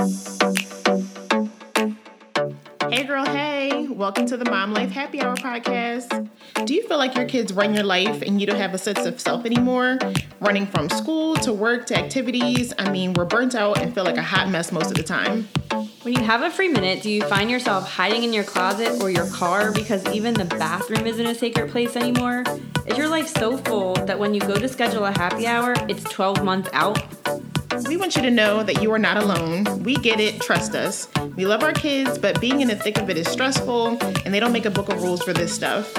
Hey, girl, hey, welcome to the Mom Life Happy Hour podcast. Do you feel like your kids run your life and you don't have a sense of self anymore? Running from school to work to activities. I mean, we're burnt out and feel like a hot mess most of the time. When you have a free minute, do you find yourself hiding in your closet or your car because even the bathroom isn't a sacred place anymore? Is your life so full that when you go to schedule a happy hour, it's 12 months out? We want you to know that you are not alone. We get it, trust us. We love our kids, but being in the thick of it is stressful, and they don't make a book of rules for this stuff.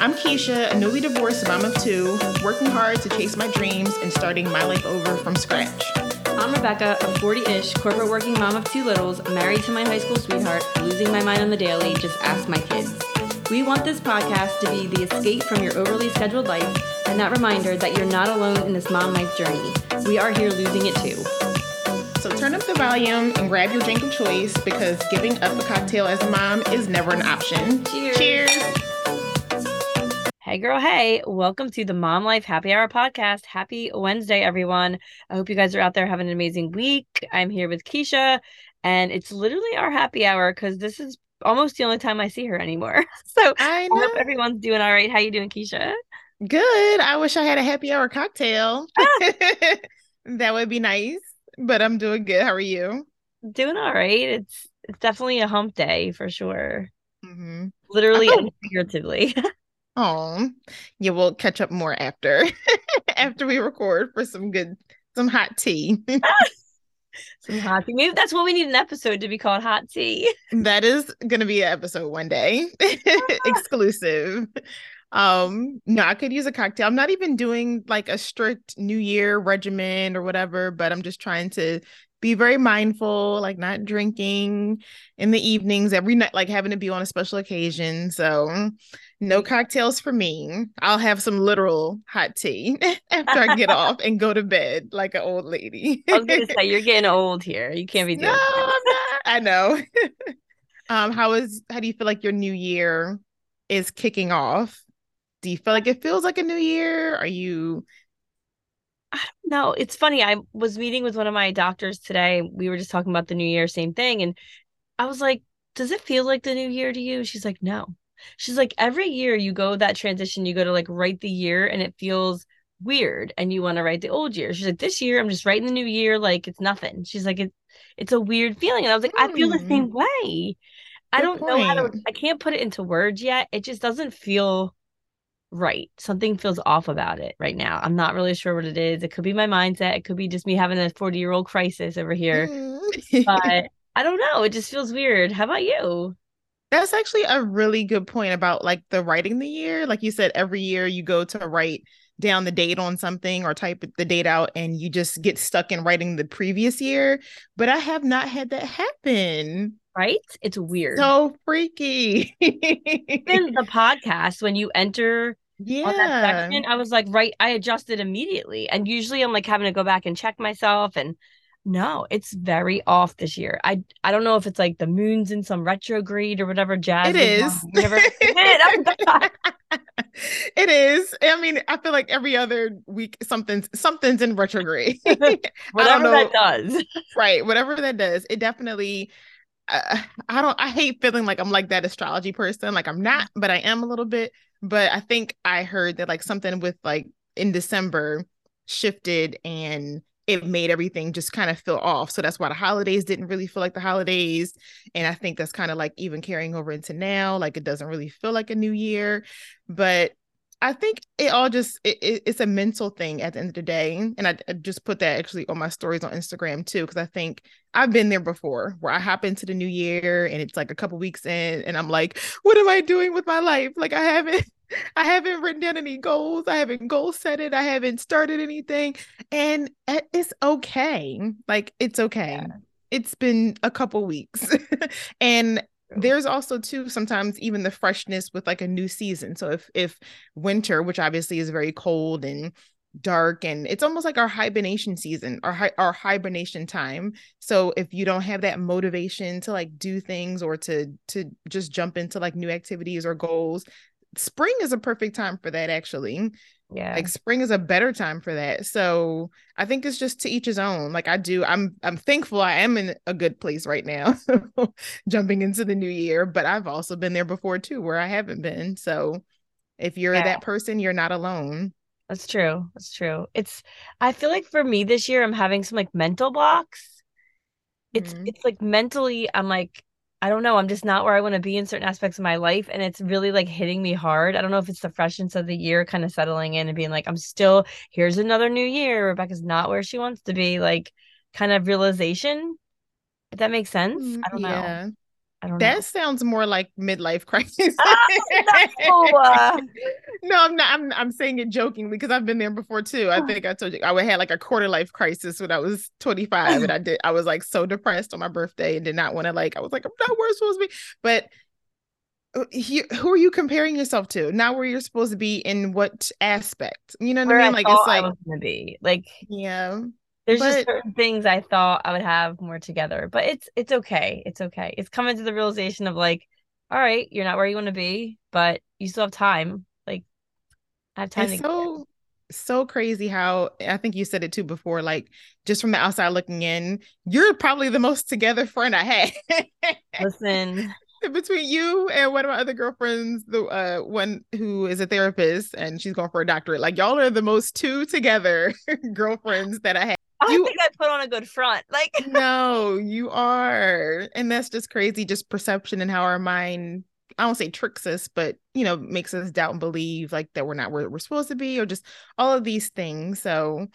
I'm Keisha, a newly divorced mom of two, working hard to chase my dreams and starting my life over from scratch. I'm Rebecca, a 40 ish corporate working mom of two littles, married to my high school sweetheart, losing my mind on the daily, just ask my kids. We want this podcast to be the escape from your overly scheduled life and that reminder that you're not alone in this mom life journey. We are here losing it too. So turn up the volume and grab your drink of choice because giving up a cocktail as a mom is never an option. Cheers. Cheers. Hey, girl. Hey, welcome to the Mom Life Happy Hour podcast. Happy Wednesday, everyone. I hope you guys are out there having an amazing week. I'm here with Keisha, and it's literally our happy hour because this is almost the only time I see her anymore. So I I know. hope everyone's doing all right. How you doing, Keisha? Good. I wish I had a happy hour cocktail. that would be nice. But I'm doing good. How are you? Doing all right. It's it's definitely a hump day for sure. Mm-hmm. Literally Oh. and figuratively. Oh, yeah. We'll catch up more after after we record for some good some hot tea. Some hot tea. Maybe that's what we need an episode to be called hot tea. that is gonna be an episode one day, exclusive. Um, no, I could use a cocktail. I'm not even doing like a strict New Year regimen or whatever, but I'm just trying to be very mindful, like not drinking in the evenings every night, like having to be on a special occasion. So, no cocktails for me. I'll have some literal hot tea after I get off and go to bed like an old lady. I was gonna say you're getting old here. You can't be doing No, that. I'm not. I know. um, how is how do you feel like your new year is kicking off? Do you feel like it feels like a new year? Are you I don't know. it's funny. I was meeting with one of my doctors today. We were just talking about the new year, same thing. And I was like, Does it feel like the new year to you? She's like, No. She's like, Every year you go that transition, you go to like write the year and it feels weird and you want to write the old year. She's like, This year I'm just writing the new year like it's nothing. She's like, It it's a weird feeling. And I was like, I feel the Hmm. same way. I don't know how to. I can't put it into words yet. It just doesn't feel right. Something feels off about it right now. I'm not really sure what it is. It could be my mindset. It could be just me having a 40 year old crisis over here. Mm. But I don't know. It just feels weird. How about you? That's actually a really good point about like the writing the year. Like you said, every year you go to write down the date on something or type the date out and you just get stuck in writing the previous year. But I have not had that happen. Right? It's weird. So freaky. Even the podcast, when you enter yeah. section, I was like, right, I adjusted immediately. And usually I'm like having to go back and check myself. And no, it's very off this year. I I don't know if it's like the moon's in some retrograde or whatever jazz. It is is. on. Whatever. Is it? Is. I mean, I feel like every other week something's something's in retrograde. Whatever know. that does. right. Whatever that does, it definitely. Uh, I don't. I hate feeling like I'm like that astrology person. Like I'm not, but I am a little bit. But I think I heard that like something with like in December shifted and it made everything just kind of feel off. So that's why the holidays didn't really feel like the holidays. And I think that's kind of like even carrying over into now. Like it doesn't really feel like a new year. But I think it all just it, it- it's a mental thing at the end of the day. And I, I just put that actually on my stories on Instagram too, because I think I've been there before where I hop into the new year and it's like a couple weeks in and I'm like, what am I doing with my life? Like I haven't I haven't written down any goals. I haven't goal set it. I haven't started anything. And eh, it's okay. Like it's okay. Yeah. It's been a couple weeks. and there's also too sometimes even the freshness with like a new season. So if if winter, which obviously is very cold and dark and it's almost like our hibernation season our hi- our hibernation time so if you don't have that motivation to like do things or to to just jump into like new activities or goals spring is a perfect time for that actually Yeah. like spring is a better time for that so i think it's just to each his own like i do i'm i'm thankful i am in a good place right now jumping into the new year but i've also been there before too where i haven't been so if you're Yeah. that person you're not alone That's true. That's true. It's I feel like for me this year I'm having some like mental blocks. It's Mhm. it's like mentally I'm like I don't know, I'm just not where I want to be in certain aspects of my life and it's really like hitting me hard. I don't know if it's the freshness of the year kind of settling in and being like I'm still here's another new year. Rebecca's not where she wants to be like kind of realization. If that makes sense. Mm, I don't know. I don't know. that sounds more like midlife crisis. No, uh, no i'm not i'm, I'm saying it jokingly because i've been there before too. I think i told you i would had like a quarter life crisis when i was 25 and i did i was like so depressed on my birthday and did not want to like i was like i'm not where i'm supposed to be. But uh, he, who are you comparing yourself to? Not where you're supposed to be in what aspect? You know what where i I mean like it's I like was gonna be. Like yeah there's just certain things I thought I would have more together, but it's it's okay. It's okay. It's coming to the realization of like, all right, you're not where you want to be, but you still have time. Like, I have time so so crazy how I think you said it too before, like just from the outside looking in, you're probably the most together friend I had. Listen, Between you and one of my other girlfriends, the uh one who is a therapist and she's going for a doctorate, like y'all are the most two together girlfriends that I had. I You- think I put on a good front. Like, No, you are. And that's just crazy, just perception and how our mind, I don't say tricks us, but you know, makes us doubt and believe like that we're not where we're supposed to be, or just all of these things. So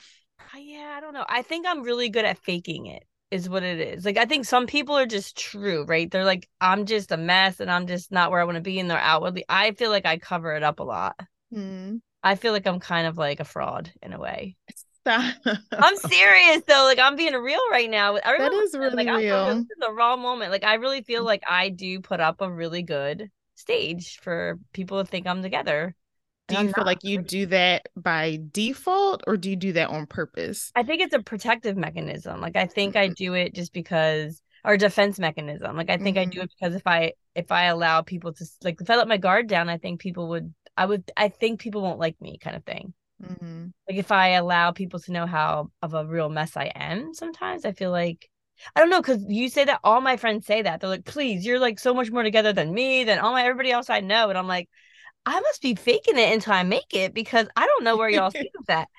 yeah, I don't know. I think I'm really good at faking it. Is what it is. Like I think some people are just true, right? They're like, I'm just a mess and I'm just not where I want to be, and they're outwardly. I feel like I cover it up a lot. hmm. I feel like I'm kind of like a fraud in a way. Stop. I'm serious though. Like I'm being real right now. Everyone is listen, really like, I'm real. This is a raw moment. Like I really feel like I do put up a really good stage for people to think I'm together. do you I'm feel not. like you do that by default or do you do that on purpose? I think it's a protective mechanism. Like I think I mm. do it just because or defense mechanism. Like I think I do mm. it because if I if I allow people to like if I let my guard down, I think people would I would I think people won't like me kind of thing. Mhm. like if I allow people to know how of a real mess I am, sometimes I feel like I don't know because you say that all my friends say that they're like, please, you're like so much more together than me than all my everybody else I know, and I'm like, I must be faking it until I make it because I don't know where y'all see that.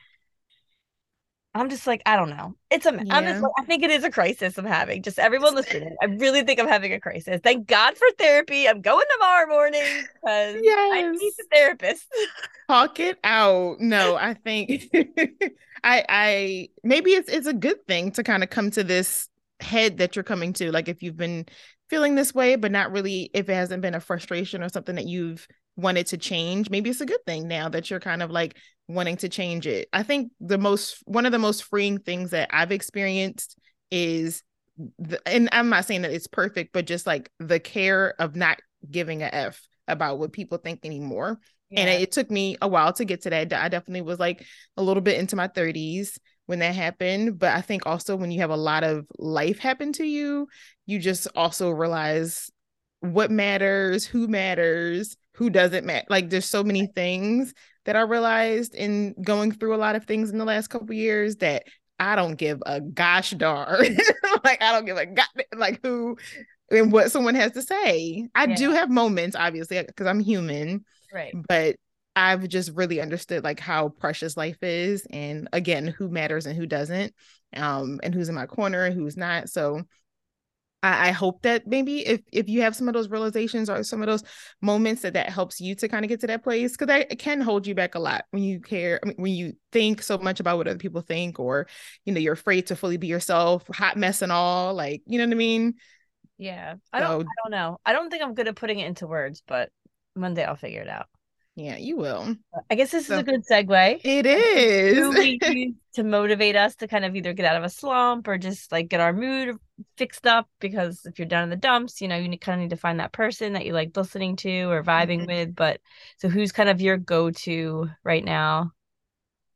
I'm just like, I don't know. It's a, I'm just like, I think it is a crisis I'm having. Just everyone listening, I really think I'm having a crisis. Thank God for therapy. I'm going tomorrow morning because I need Yes. the therapist. Talk it out. No, I think I I maybe it's it's a good thing to kind of come to this head that you're coming to. Like if you've been feeling this way, but not really if it hasn't been a frustration or something that you've wanted to change, maybe it's a good thing now that you're kind of like wanting to change it. I think the most one of the most freeing things that I've experienced is the, and I'm not saying that it's perfect, but just like the care of not giving a F about what people think anymore. And it, it took me a while to get to that. I definitely was like a little bit into my 30s when that happened. But I think also when you have a lot of life happen to you, you just also realize what matters, who matters, who doesn't matter. Like there's so many things that I realized in going through a lot of things in the last couple years that I don't give a gosh darn. like I don't give a god like who and what someone has to say. I do have moments, obviously, because I'm human right. but I've just really understood like how precious life is and again who matters and who doesn't um and who's in my corner and who's not so I, I hope that maybe if if you have some of those realizations or some of those moments that that helps you to kind of get to that place because that it can hold you back a lot when you care I mean, when you think so much about what other people think or you know you're afraid to fully be yourself hot mess and all like you know what I mean Yeah. I don't So- I don't know. I don't think I'm good at putting it into words, but one day I'll figure it out. Yeah you will I guess this is a good segue. It is. Who we use to motivate us to kind of either get out of a slump or just like get our mood fixed up because if you're down in the dumps, you know, you kind of need to find that person that you like listening to or vibing Mhm. with. But so who's kind of your go-to right now?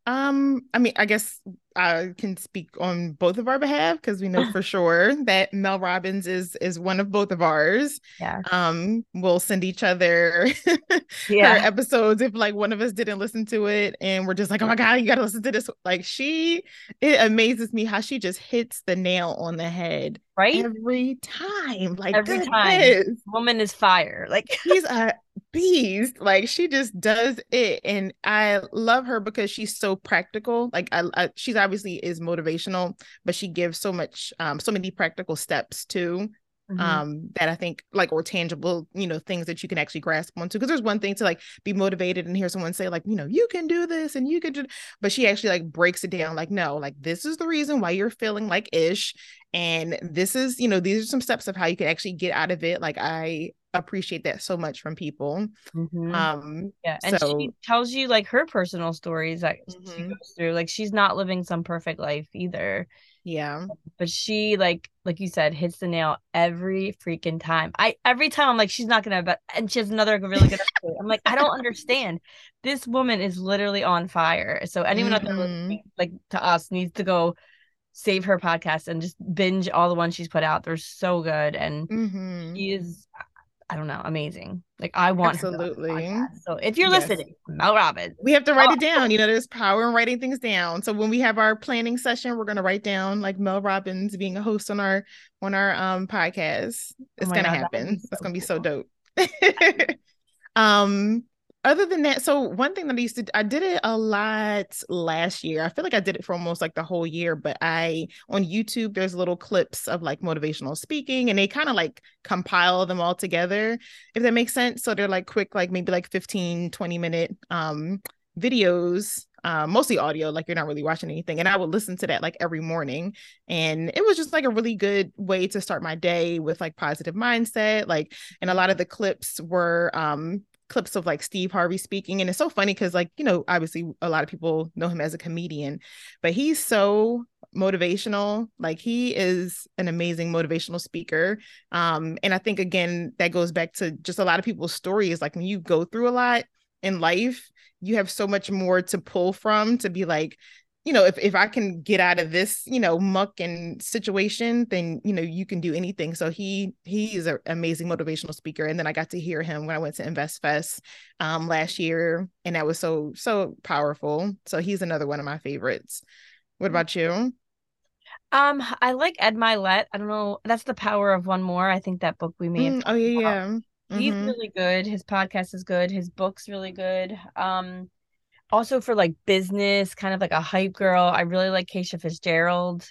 Um, I mean, I guess I can speak on both of our behalf because we know for sure that Mel Robbins is is one of both of ours. Yeah. Um, we'll send each other Yeah. her episodes if like one of us didn't listen to it and we're just like, oh my god, you gotta listen to this. Like she, it amazes me how she just hits the nail on the head Right? every time. Like Every time. Woman is fire. Like she's a beast. Like she just does it, and I love her because she's so practical. Like I, I she's obviously is motivational, but she gives so much, um, so many practical steps too. Mhm. Um, that I think like or tangible, you know, things that you can actually grasp onto. Because there's one thing to like be motivated and hear someone say like, you know, you can do this and you can do, but she actually like breaks it down. Like, no, like this is the reason why you're feeling like ish, and this is, you know, these are some steps of how you can actually get out of it. Like I appreciate that so much from people. Mhm. Um, Yeah, and so- she tells you like her personal stories that she Mhm. goes through. Like she's not living some perfect life either, yeah, but she like like you said hits the nail every freaking time. I every time I'm like she's not gonna, but and she has another really good. episode. I'm like I don't understand. This woman is literally on fire. So anyone out there listening, like to us needs to go save her podcast and just binge all the ones she's put out. They're so good and hmm she is I don't know, amazing. Like I want her to be on the Absolutely. podcast. So if you're Yes. listening, Mel Robbins. we have to write Oh. it down. You know, there's power in writing things down. So when we have our planning session, we're gonna write down like Mel Robbins being a host on our on our um podcast. It's Oh gonna God, happen. It's so gonna be so dope. um other than that, so one thing that I used to I did it a lot last year. I feel like I did it for almost like the whole year, but I on YouTube there's little clips of like motivational speaking and they kind of like compile them all together, if that makes sense. So they're like quick, like maybe like 15, 20 minute um videos, uh, mostly audio, like you're not really watching anything. And I would listen to that like every morning. And it was just like a really good way to start my day with like positive mindset. Like, and a lot of the clips were um clips of like Steve Harvey speaking. And it's so funny because, like, you know, obviously a lot of people know him as a comedian, but he's so motivational. Like, he is an amazing motivational speaker. Um, and I think, again, that goes back to just a lot of people's stories. Like, when you go through a lot in life, you have so much more to pull from to be like, you know, if, if I can get out of this, you know, muck and situation, then you know you can do anything. So he he is an amazing motivational speaker. And then I got to hear him when I went to Invest Fest um last year, and that was so so powerful. So he's another one of my favorites. What about you? Um, I like Ed Mylett. I don't know. That's the power of one more. I think that book we made. Mm, oh yeah, yeah. He's Mhm. really good. His podcast is good. His book's really good. Um, also for like business, kind of like a hype girl. I really like Keisha Fitzgerald.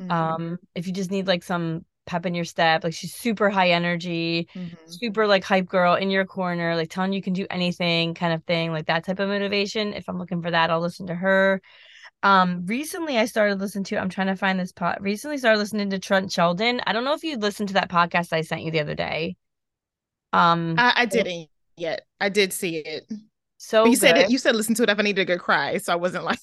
Mhm. Um, if you just need like some pep in your step, like she's super high energy, Mhm. super like hype girl in your corner, like telling you can do anything kind of thing, like that type of motivation. If I'm looking for that, I'll listen to her. Um, recently I started listening to, I'm trying to find this pod, recently started listening to Trent Shelton. I don't know if you listened to that podcast I sent you the other day. Um, I, I didn't yet. I did see it. So But you said it, you said listen to it if I needed a good cry. So I wasn't like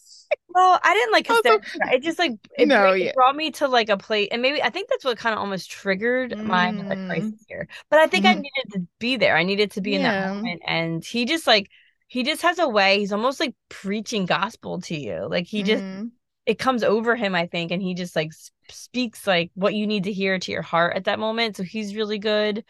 Well, I didn't like so- It just like it, No, brought- it brought me to like a place, and maybe I think that's what kind of almost triggered my like, Mm. crisis here. But I think I Mhm. needed to be there. I needed to be in that moment, and he just like he just has a way. He's almost like preaching gospel to you. Like he just Mhm. it comes over him, I think, and he just like speaks like what you need to hear to your heart at that moment. So he's really good.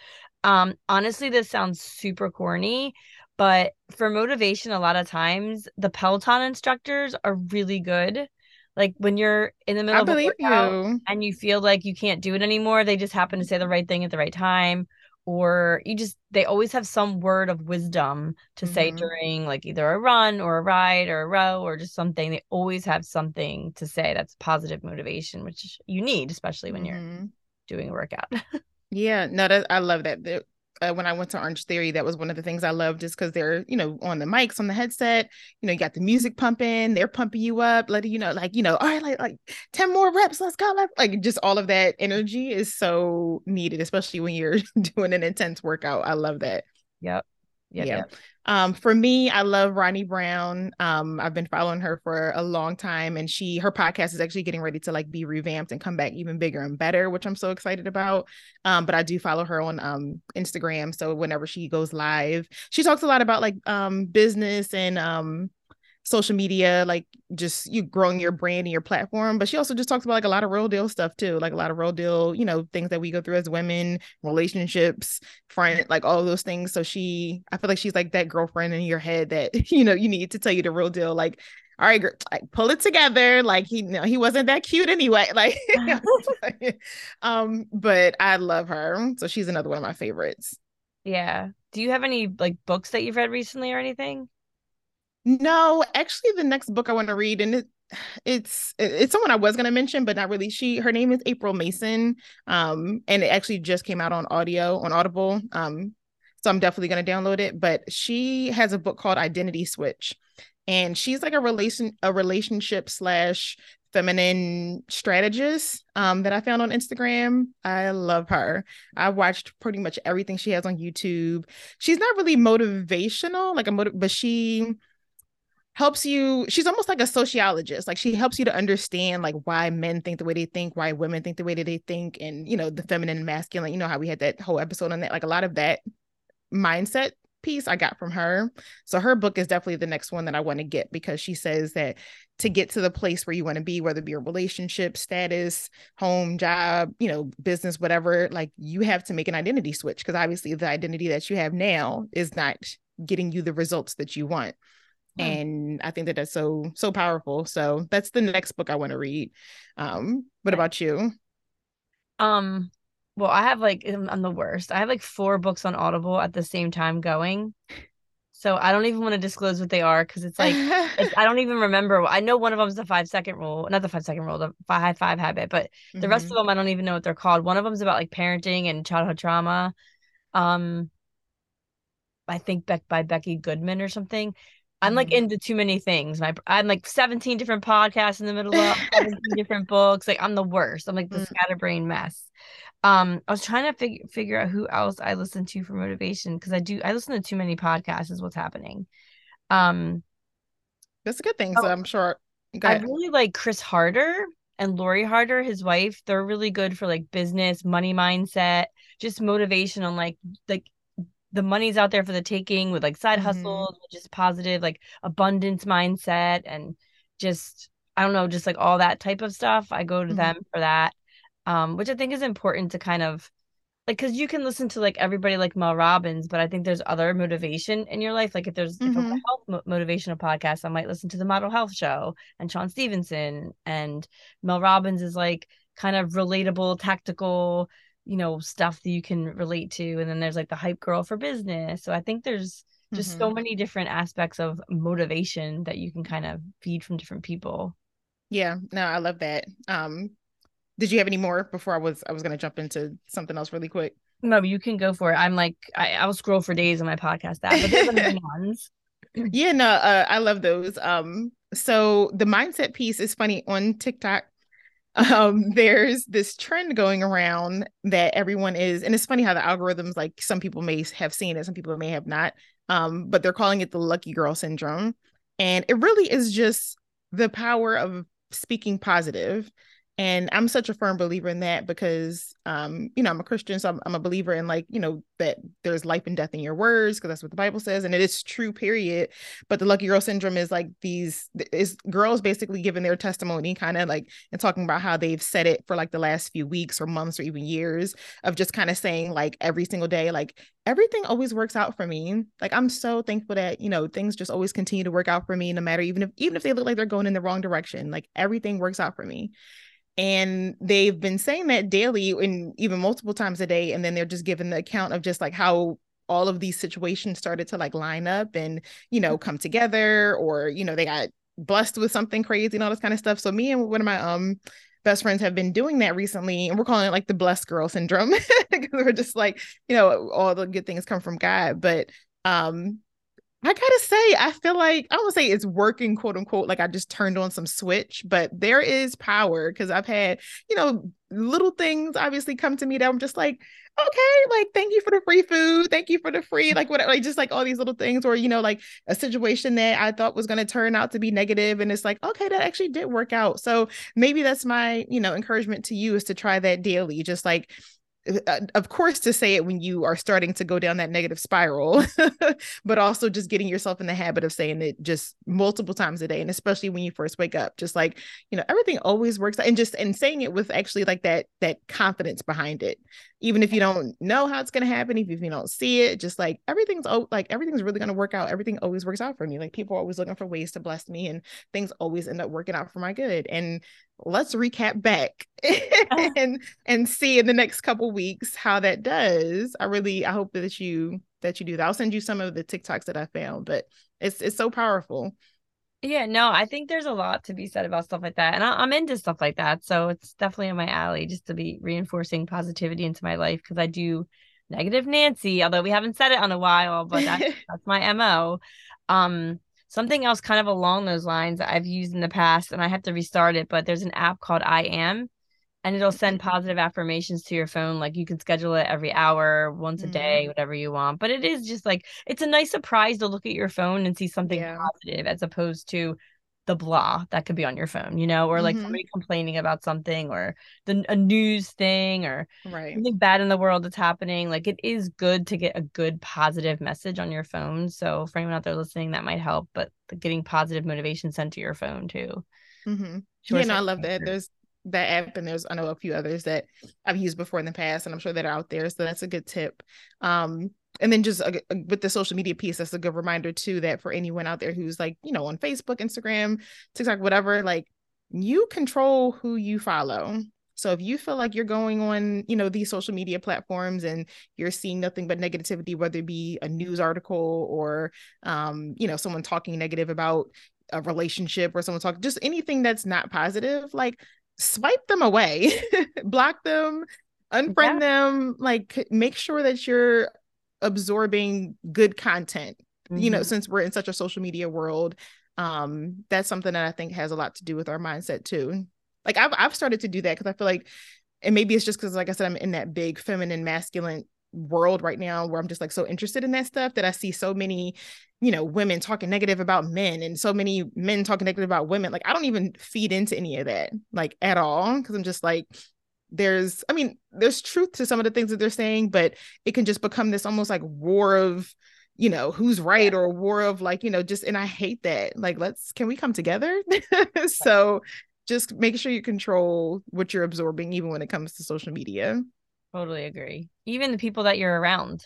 Um, honestly, this sounds super corny, but for motivation, a lot of times the Peloton instructors are really good. Like when you're in the middle I of a workout you. and you feel like you can't do it anymore, they just happen to say the right thing at the right time. Or you just, they always have some word of wisdom to say Mhm. during like either a run or a ride or a row or just something. They always have something to say that's positive motivation, which you need, especially when you're Mhm. doing a workout. Yeah, no, that I love that. The- uh, when I went to Orange Theory, that was one of the things I loved, just because they're, you know, on the mics, on the headset. You know, you got the music pumping, they're pumping you up, letting you know, like, you know, all right, like, like ten more reps, let's go, like, like just all of that energy is so needed, especially when you're doing an intense workout. I love that. Yep. Yeah. yep. Um, for me, I love Ronnie Brown. Um, I've been following her for a long time, and she her podcast is actually getting ready to like be revamped and come back even bigger and better, which I'm so excited about. Um, but I do follow her on um Instagram, so whenever she goes live, she talks a lot about like um business and um social media, like just you growing your brand and your platform. But she also just talks about like a lot of real deal stuff too, like a lot of real deal, you know, things that we go through as women, relationships, friend, like all those things. So she, I feel like she's like that girlfriend in your head that you know you need to tell you the real deal, like all right, like pull it together. Like he, no, he wasn't that cute anyway. Like, um, but I love her. So she's another one of my favorites. Yeah. Do you have any like books that you've read recently or anything? No, actually, the next book I want to read, and it, it's it's someone I was going to mention, but not really. She her name is April Mason, um, and it actually just came out on audio on Audible. Um, so I'm definitely going to download it. But she has a book called Identity Switch, and she's like a relation a relationship slash feminine strategist um, that I found on Instagram. I love her. I watched pretty much everything she has on YouTube. She's not really motivational, like a motive, but she helps you she's almost like a sociologist like she helps you to understand like why men think the way they think why women think the way that they think and you know the feminine and masculine you know how we had that whole episode on that like a lot of that mindset piece I got from her. So her book is definitely the next one that I want to get because she says that to get to the place where you want to be, whether it be your relationship, status, home, job, you know, business, whatever, like you have to make an identity switch because obviously the identity that you have now is not getting you the results that you want. Hmm. And I think that that's so so powerful. So that's the next book I want to read. Um, what about you? Um, well, I have like I'm the worst. I have like four books on Audible at the same time going. So I don't even want to disclose what they are because it's like it's, I don't even remember. I know one of them is the five second rule, not the five second rule, the five five habit, but mm-hmm. the rest of mm-hmm. them I don't even know what they're called. One of them is about like parenting and childhood trauma. Um, I think Beck by Becky Goodman or something. I'm like mm-hmm. into too many things. My I'm like 17 different podcasts in the middle of 17 different books. Like I'm the worst. I'm like the mm. scatterbrain mess. Um, I was trying to figure figure out who else I listen to for motivation because I do I listen to too many podcasts is what's happening. Um that's a good thing. So oh, I'm sure I really like Chris Harder and Lori Harder, his wife. They're really good for like business, money mindset, just motivation on like like the money's out there for the taking with like side mm-hmm. hustles, which is positive, like abundance mindset and just I don't know, just like all that type of stuff. I go to mm-hmm. them for that um, which I think is important to kind of like because you can listen to like everybody like Mel Robbins, but I think there's other motivation in your life. Like if there's mm-hmm. if a mm-hmm. health mo- motivational podcast, I might listen to the Model Health Show and Shawn Stevenson and Mel Robbins is like kind of relatable, tactical, you know, stuff that you can relate to. And then there's like the hype girl for business. So I think there's just mm-hmm. so many different aspects of motivation that you can kind of feed from different people. Yeah, no, I love that. Um, did you have any more before I was I was gonna jump into something else really quick? No, you can go for it. I'm like I, I will scroll for days on my podcast app, but there's ones. Yeah, no, uh, I love those. Um, so the mindset piece is funny on TikTok. Um, there's this trend going around that everyone is, and it's funny how the algorithms, like some people may have seen it, some people may have not. Um, but they're calling it the lucky girl syndrome. And it really is just the power of speaking positive and i'm such a firm believer in that because um you know i'm a christian so i'm, I'm a believer in like you know that there's life and death in your words because that's what the bible says and it is true period. But the lucky girl syndrome is like these is girls basically giving their testimony kind of like and talking about how they've said it for like the last few weeks or months or even years of just kind of saying like every single day like everything always works out for me. Like i'm so thankful that you know things just always continue to work out for me no matter even if even if they look like they're going in the wrong direction like everything works out for me and they've been saying that daily and even multiple times a day and then they're just giving the account of just like how all of these situations started to like line up and you know come together or you know they got blessed with something crazy and all this kind of stuff. So me and one of my um best friends have been doing that recently and we're calling it like the blessed girl syndrome because we're just like you know all the good things come from god. But um I gotta say, I feel like I don't say it's working, quote unquote, like I just turned on some switch, but there is power because I've had, you know, little things obviously come to me that I'm just like, okay, like thank you for the free food, thank you for the free, like what, like just like all these little things, or you know, like a situation that I thought was gonna turn out to be negative, and it's like, okay, that actually did work out. So maybe that's my, you know, encouragement to you is to try that daily, just like Uh, of course to say it when you are starting to go down that negative spiral but also just getting yourself in the habit of saying it just multiple times a day and especially when you first wake up just like you know everything always works and just and saying it with actually like that that confidence behind it even if you don't know how it's going to happen if you don't see it just like everything's oh like everything's really going to work out everything always works out for me like people are always looking for ways to bless me and things always end up working out for my good and let's recap back and and see in the next couple weeks how that does. I really I hope that you that you do that. I'll send you some of the TikToks that I found, but it's it's so powerful. Yeah, no, I think there's a lot to be said about stuff like that. And I, am into stuff like that. So it's definitely in my alley just to be reinforcing positivity into my life because I do negative Nancy, although we haven't said it on a while, but that's, that's my MO. Um, something else kind of along those lines I've used in the past and I have to restart it, but there's an app called I Am and it'll send mm-hmm. positive affirmations to your phone. Like you can schedule it every hour, once a day, mm-hmm. whatever you want. But it is just like it's a nice surprise to look at your phone and see something yeah. positive as opposed to the blah that could be on your phone, you know, or like mm-hmm. somebody complaining about something or the a news thing or right. something bad in the world that's happening. Like it is good to get a good positive message on your phone. So for anyone out there listening, that might help. But getting positive motivation sent to your phone too. Mm-hmm. Sure yeah, no, I love that. There's that app and there's I know a few others that I've used before in the past and I'm sure that are out there so that's a good tip. Um and then just uh, uh, with the social media piece that's a good reminder too that for anyone out there who's like you know on Facebook Instagram TikTok whatever like you control who you follow. So if you feel like you're going on, you know, these social media platforms and you're seeing nothing but negativity, whether it be a news article or, um, you know, someone talking negative about a relationship or someone talking just anything that's not positive, like swipe them away, block them, unfriend yeah. them, like make sure that you're absorbing good content. Mm-hmm. You know, mm-hmm. since we're in such a social media world, um, that's something that I think has a lot to do with our mindset too. Like I've I've started to do that because I feel like, and maybe it's just because, like I said, I'm in that big feminine masculine world right now where I'm just like so interested in that stuff that I see so many, you know, women talking negative about men and so many men talking negative about women. Like I don't even feed into any of that like at all because I'm just like there's I mean, there's truth to some of the things that they're saying, but it can just become this almost like war of you know who's right or war of like you know just and i hate that like let's can we come together so just make sure you control what you're absorbing even when it comes to social media Totally agree. Even the people that you're around.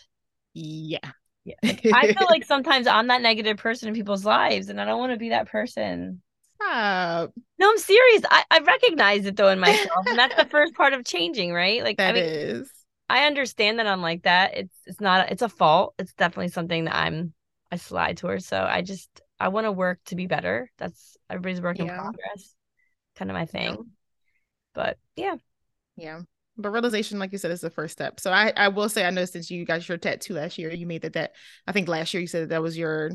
Yeah. Yeah. I feel like sometimes I'm that negative person in people's lives and I don't want to be that person. Stop. No, I'm serious. I, I recognize it though in myself. and that's the first part of changing, right? Like that I mean, is. I understand that I'm like that. It's it's not it's a fault. It's definitely something that I'm I slide towards. So I just I want to work to be better. That's everybody's work in progress. Kind of my thing. Yeah. But yeah. Yeah but realization like you said is the first step. So i i will say i know since you got your tattoo last year you made that that i think last year you said that, that was your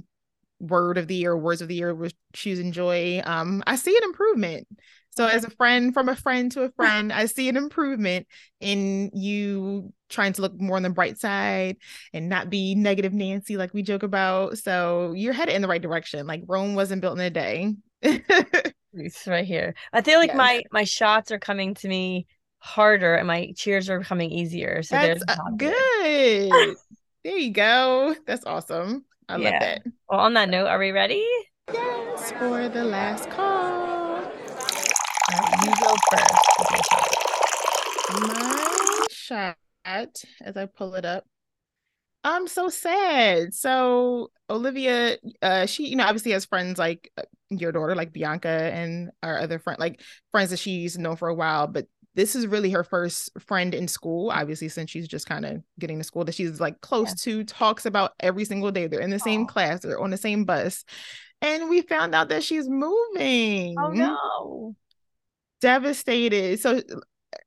word of the year words of the year was choose and joy. Um i see an improvement. So as a friend from a friend to a friend i see an improvement in you trying to look more on the bright side and not be negative nancy like we joke about. So you're headed in the right direction. Like rome wasn't built in a day. It's right here. I feel like yes. my my shots are coming to me harder and my cheers are becoming easier. So That's there's uh, good. there you go. That's awesome. I yeah. love that. Well, on that note, are we ready? Yes, for the last call. Right, you go first. My shot, as I pull it up, I'm so sad. So Olivia, uh, she, you know, obviously has friends like uh, your daughter, like Bianca, and our other friend, like friends that she's known for a while. But this is really her first friend in school, obviously, since she's just kind of getting to school that she's like close yeah. to, talks about every single day. They're in the same Aww. class, they're on the same bus. And we found out that she's moving. Oh no. Devastated. So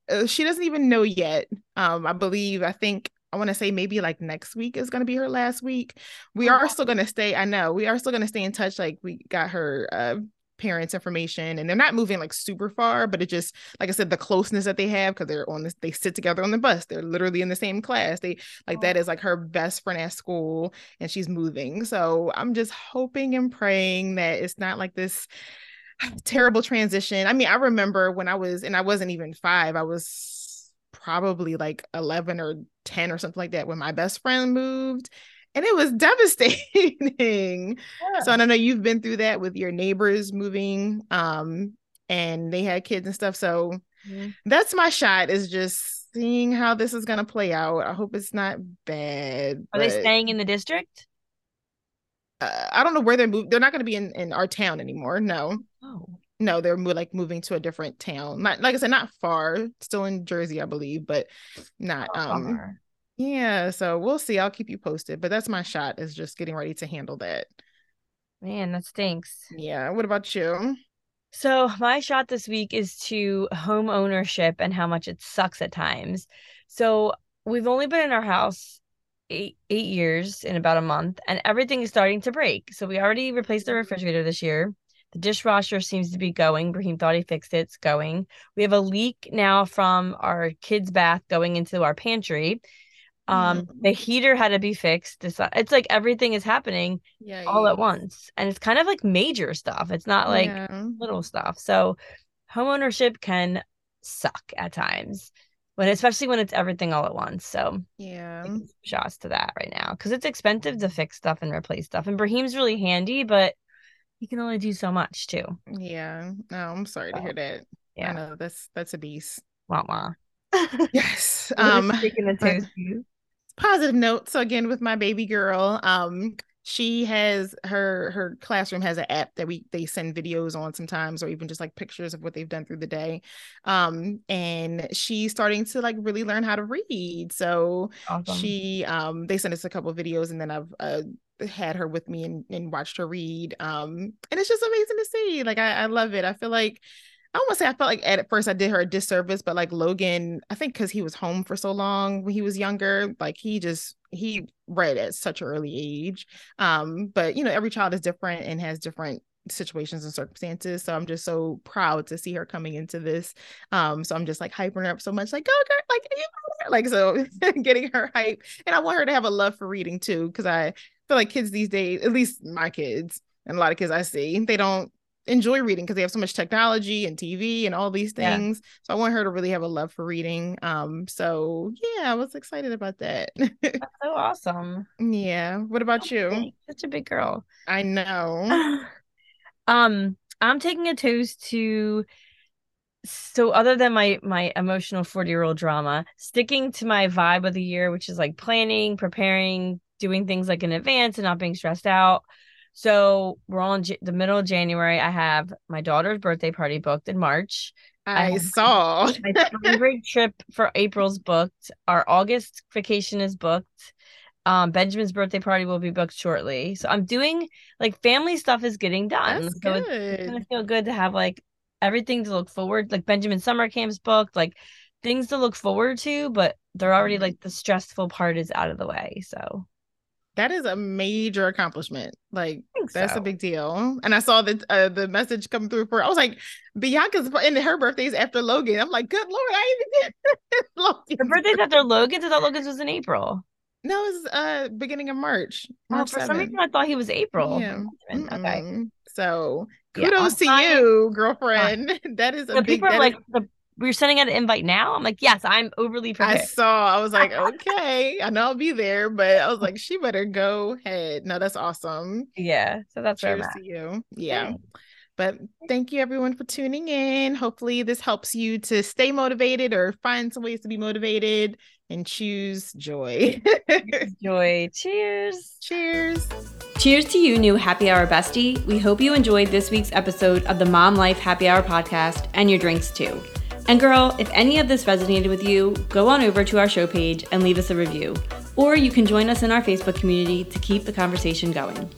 uh, she doesn't even know yet. Um, I believe, I think I want to say maybe like next week is going to be her last week. We oh, are still going to stay. I know we are still going to stay in touch. Like we got her uh, parents information and they're not moving like super far but it just like i said the closeness that they have because they're on this they sit together on the bus they're literally in the same class they like oh. that is like her best friend at school and she's moving so i'm just hoping and praying that it's not like this terrible transition i mean i remember when i was and i wasn't even five i was probably like 11 or 10 or something like that when my best friend moved and it was devastating. Yeah. So I don't know you've been through that with your neighbors moving um and they had kids and stuff. So mm-hmm. that's my shot is just seeing how this is going to play out. I hope it's not bad. Are but... they staying in the district? Uh, I don't know where they're moving. They're not going to be in, in our town anymore. No. Oh. No, they're mo- like moving to a different town. Not like I said, not far. Still in Jersey, I believe, but not not um far. Yeah, so we'll see. I'll keep you posted, but that's my shot is just getting ready to handle that. Man, that stinks. Yeah. What about you? So, my shot this week is to home ownership and how much it sucks at times. So, we've only been in our house eight eight years in about a month, and everything is starting to break. So, we already replaced the mm-hmm. refrigerator this year. The dishwasher seems to be going. Brahim thought he fixed it. It's going. We have a leak now from our kids' bath going into our pantry. Um, mm-hmm. the heater had to be fixed. This it's like everything is happening yeah, all yeah. at once, and it's kind of like major stuff. It's not like yeah. little stuff. So, homeownership can suck at times, when especially when it's everything all at once. So, yeah, shots to that right now because it's expensive to fix stuff and replace stuff. And Brahim's really handy, but he can only do so much too. Yeah. No, I'm sorry so, to hear that. Yeah, I know that's that's a beast. Wah wah. yes. um, taking the toast positive note. So again, with my baby girl, um, she has her her classroom has an app that we they send videos on sometimes or even just like pictures of what they've done through the day um and she's starting to like really learn how to read so awesome. she um they sent us a couple videos and then i've uh, had her with me and, and watched her read um and it's just amazing to see like I, I love it i feel like I don't want to say I felt like at first I did her a disservice, but like Logan, I think because he was home for so long when he was younger, like he just he read at such an early age. Um, but you know, every child is different and has different situations and circumstances. So I'm just so proud to see her coming into this. Um, so I'm just like hyping her up so much, like, go girl, like like so getting her hype. And I want her to have a love for reading too, because I feel like kids these days, at least my kids and a lot of kids I see, they don't enjoy reading because they have so much technology and TV and all these things. Yeah. So I want her to really have a love for reading. Um, so yeah, I was excited about that. That's so awesome. Yeah. What about you? Such a big girl. I know. um, I'm taking a toast to so other than my my emotional 40 year old drama sticking to my vibe of the year which is like planning preparing doing things like in advance and not being stressed out so we're on J- the middle of January. I have my daughter's birthday party booked in March. I, I saw my spring trip for April's booked. Our August vacation is booked. Um, Benjamin's birthday party will be booked shortly. So I'm doing like family stuff is getting done. That's so good. it's gonna feel good to have like everything to look forward. Like Benjamin summer camp's booked, like things to look forward to, but they're already mm-hmm. like the stressful part is out of the way. So that is a major accomplishment. Like that's so. a big deal. And I saw the uh, the message come through for. I was like, Bianca's and her birthday's after Logan. I'm like, good lord, I even did Logan. Her birthday's after Logan's. I thought Logan's was in April. No, it was uh beginning of March. March oh, for 7th. some reason I thought he was April. Yeah. Okay. So kudos yeah, to you, girlfriend. that is a big. People are like is... the we're sending out an invite now. I'm like, yes, I'm overly prepared. I saw. I was like, okay, I know I'll be there, but I was like, she better go ahead. No, that's awesome. Yeah. So that's cheers to you. Yeah. But thank you everyone for tuning in. Hopefully, this helps you to stay motivated or find some ways to be motivated and choose joy. joy. Cheers. Cheers. Cheers to you, new happy hour bestie. We hope you enjoyed this week's episode of the Mom Life Happy Hour podcast and your drinks too. And girl, if any of this resonated with you, go on over to our show page and leave us a review. Or you can join us in our Facebook community to keep the conversation going.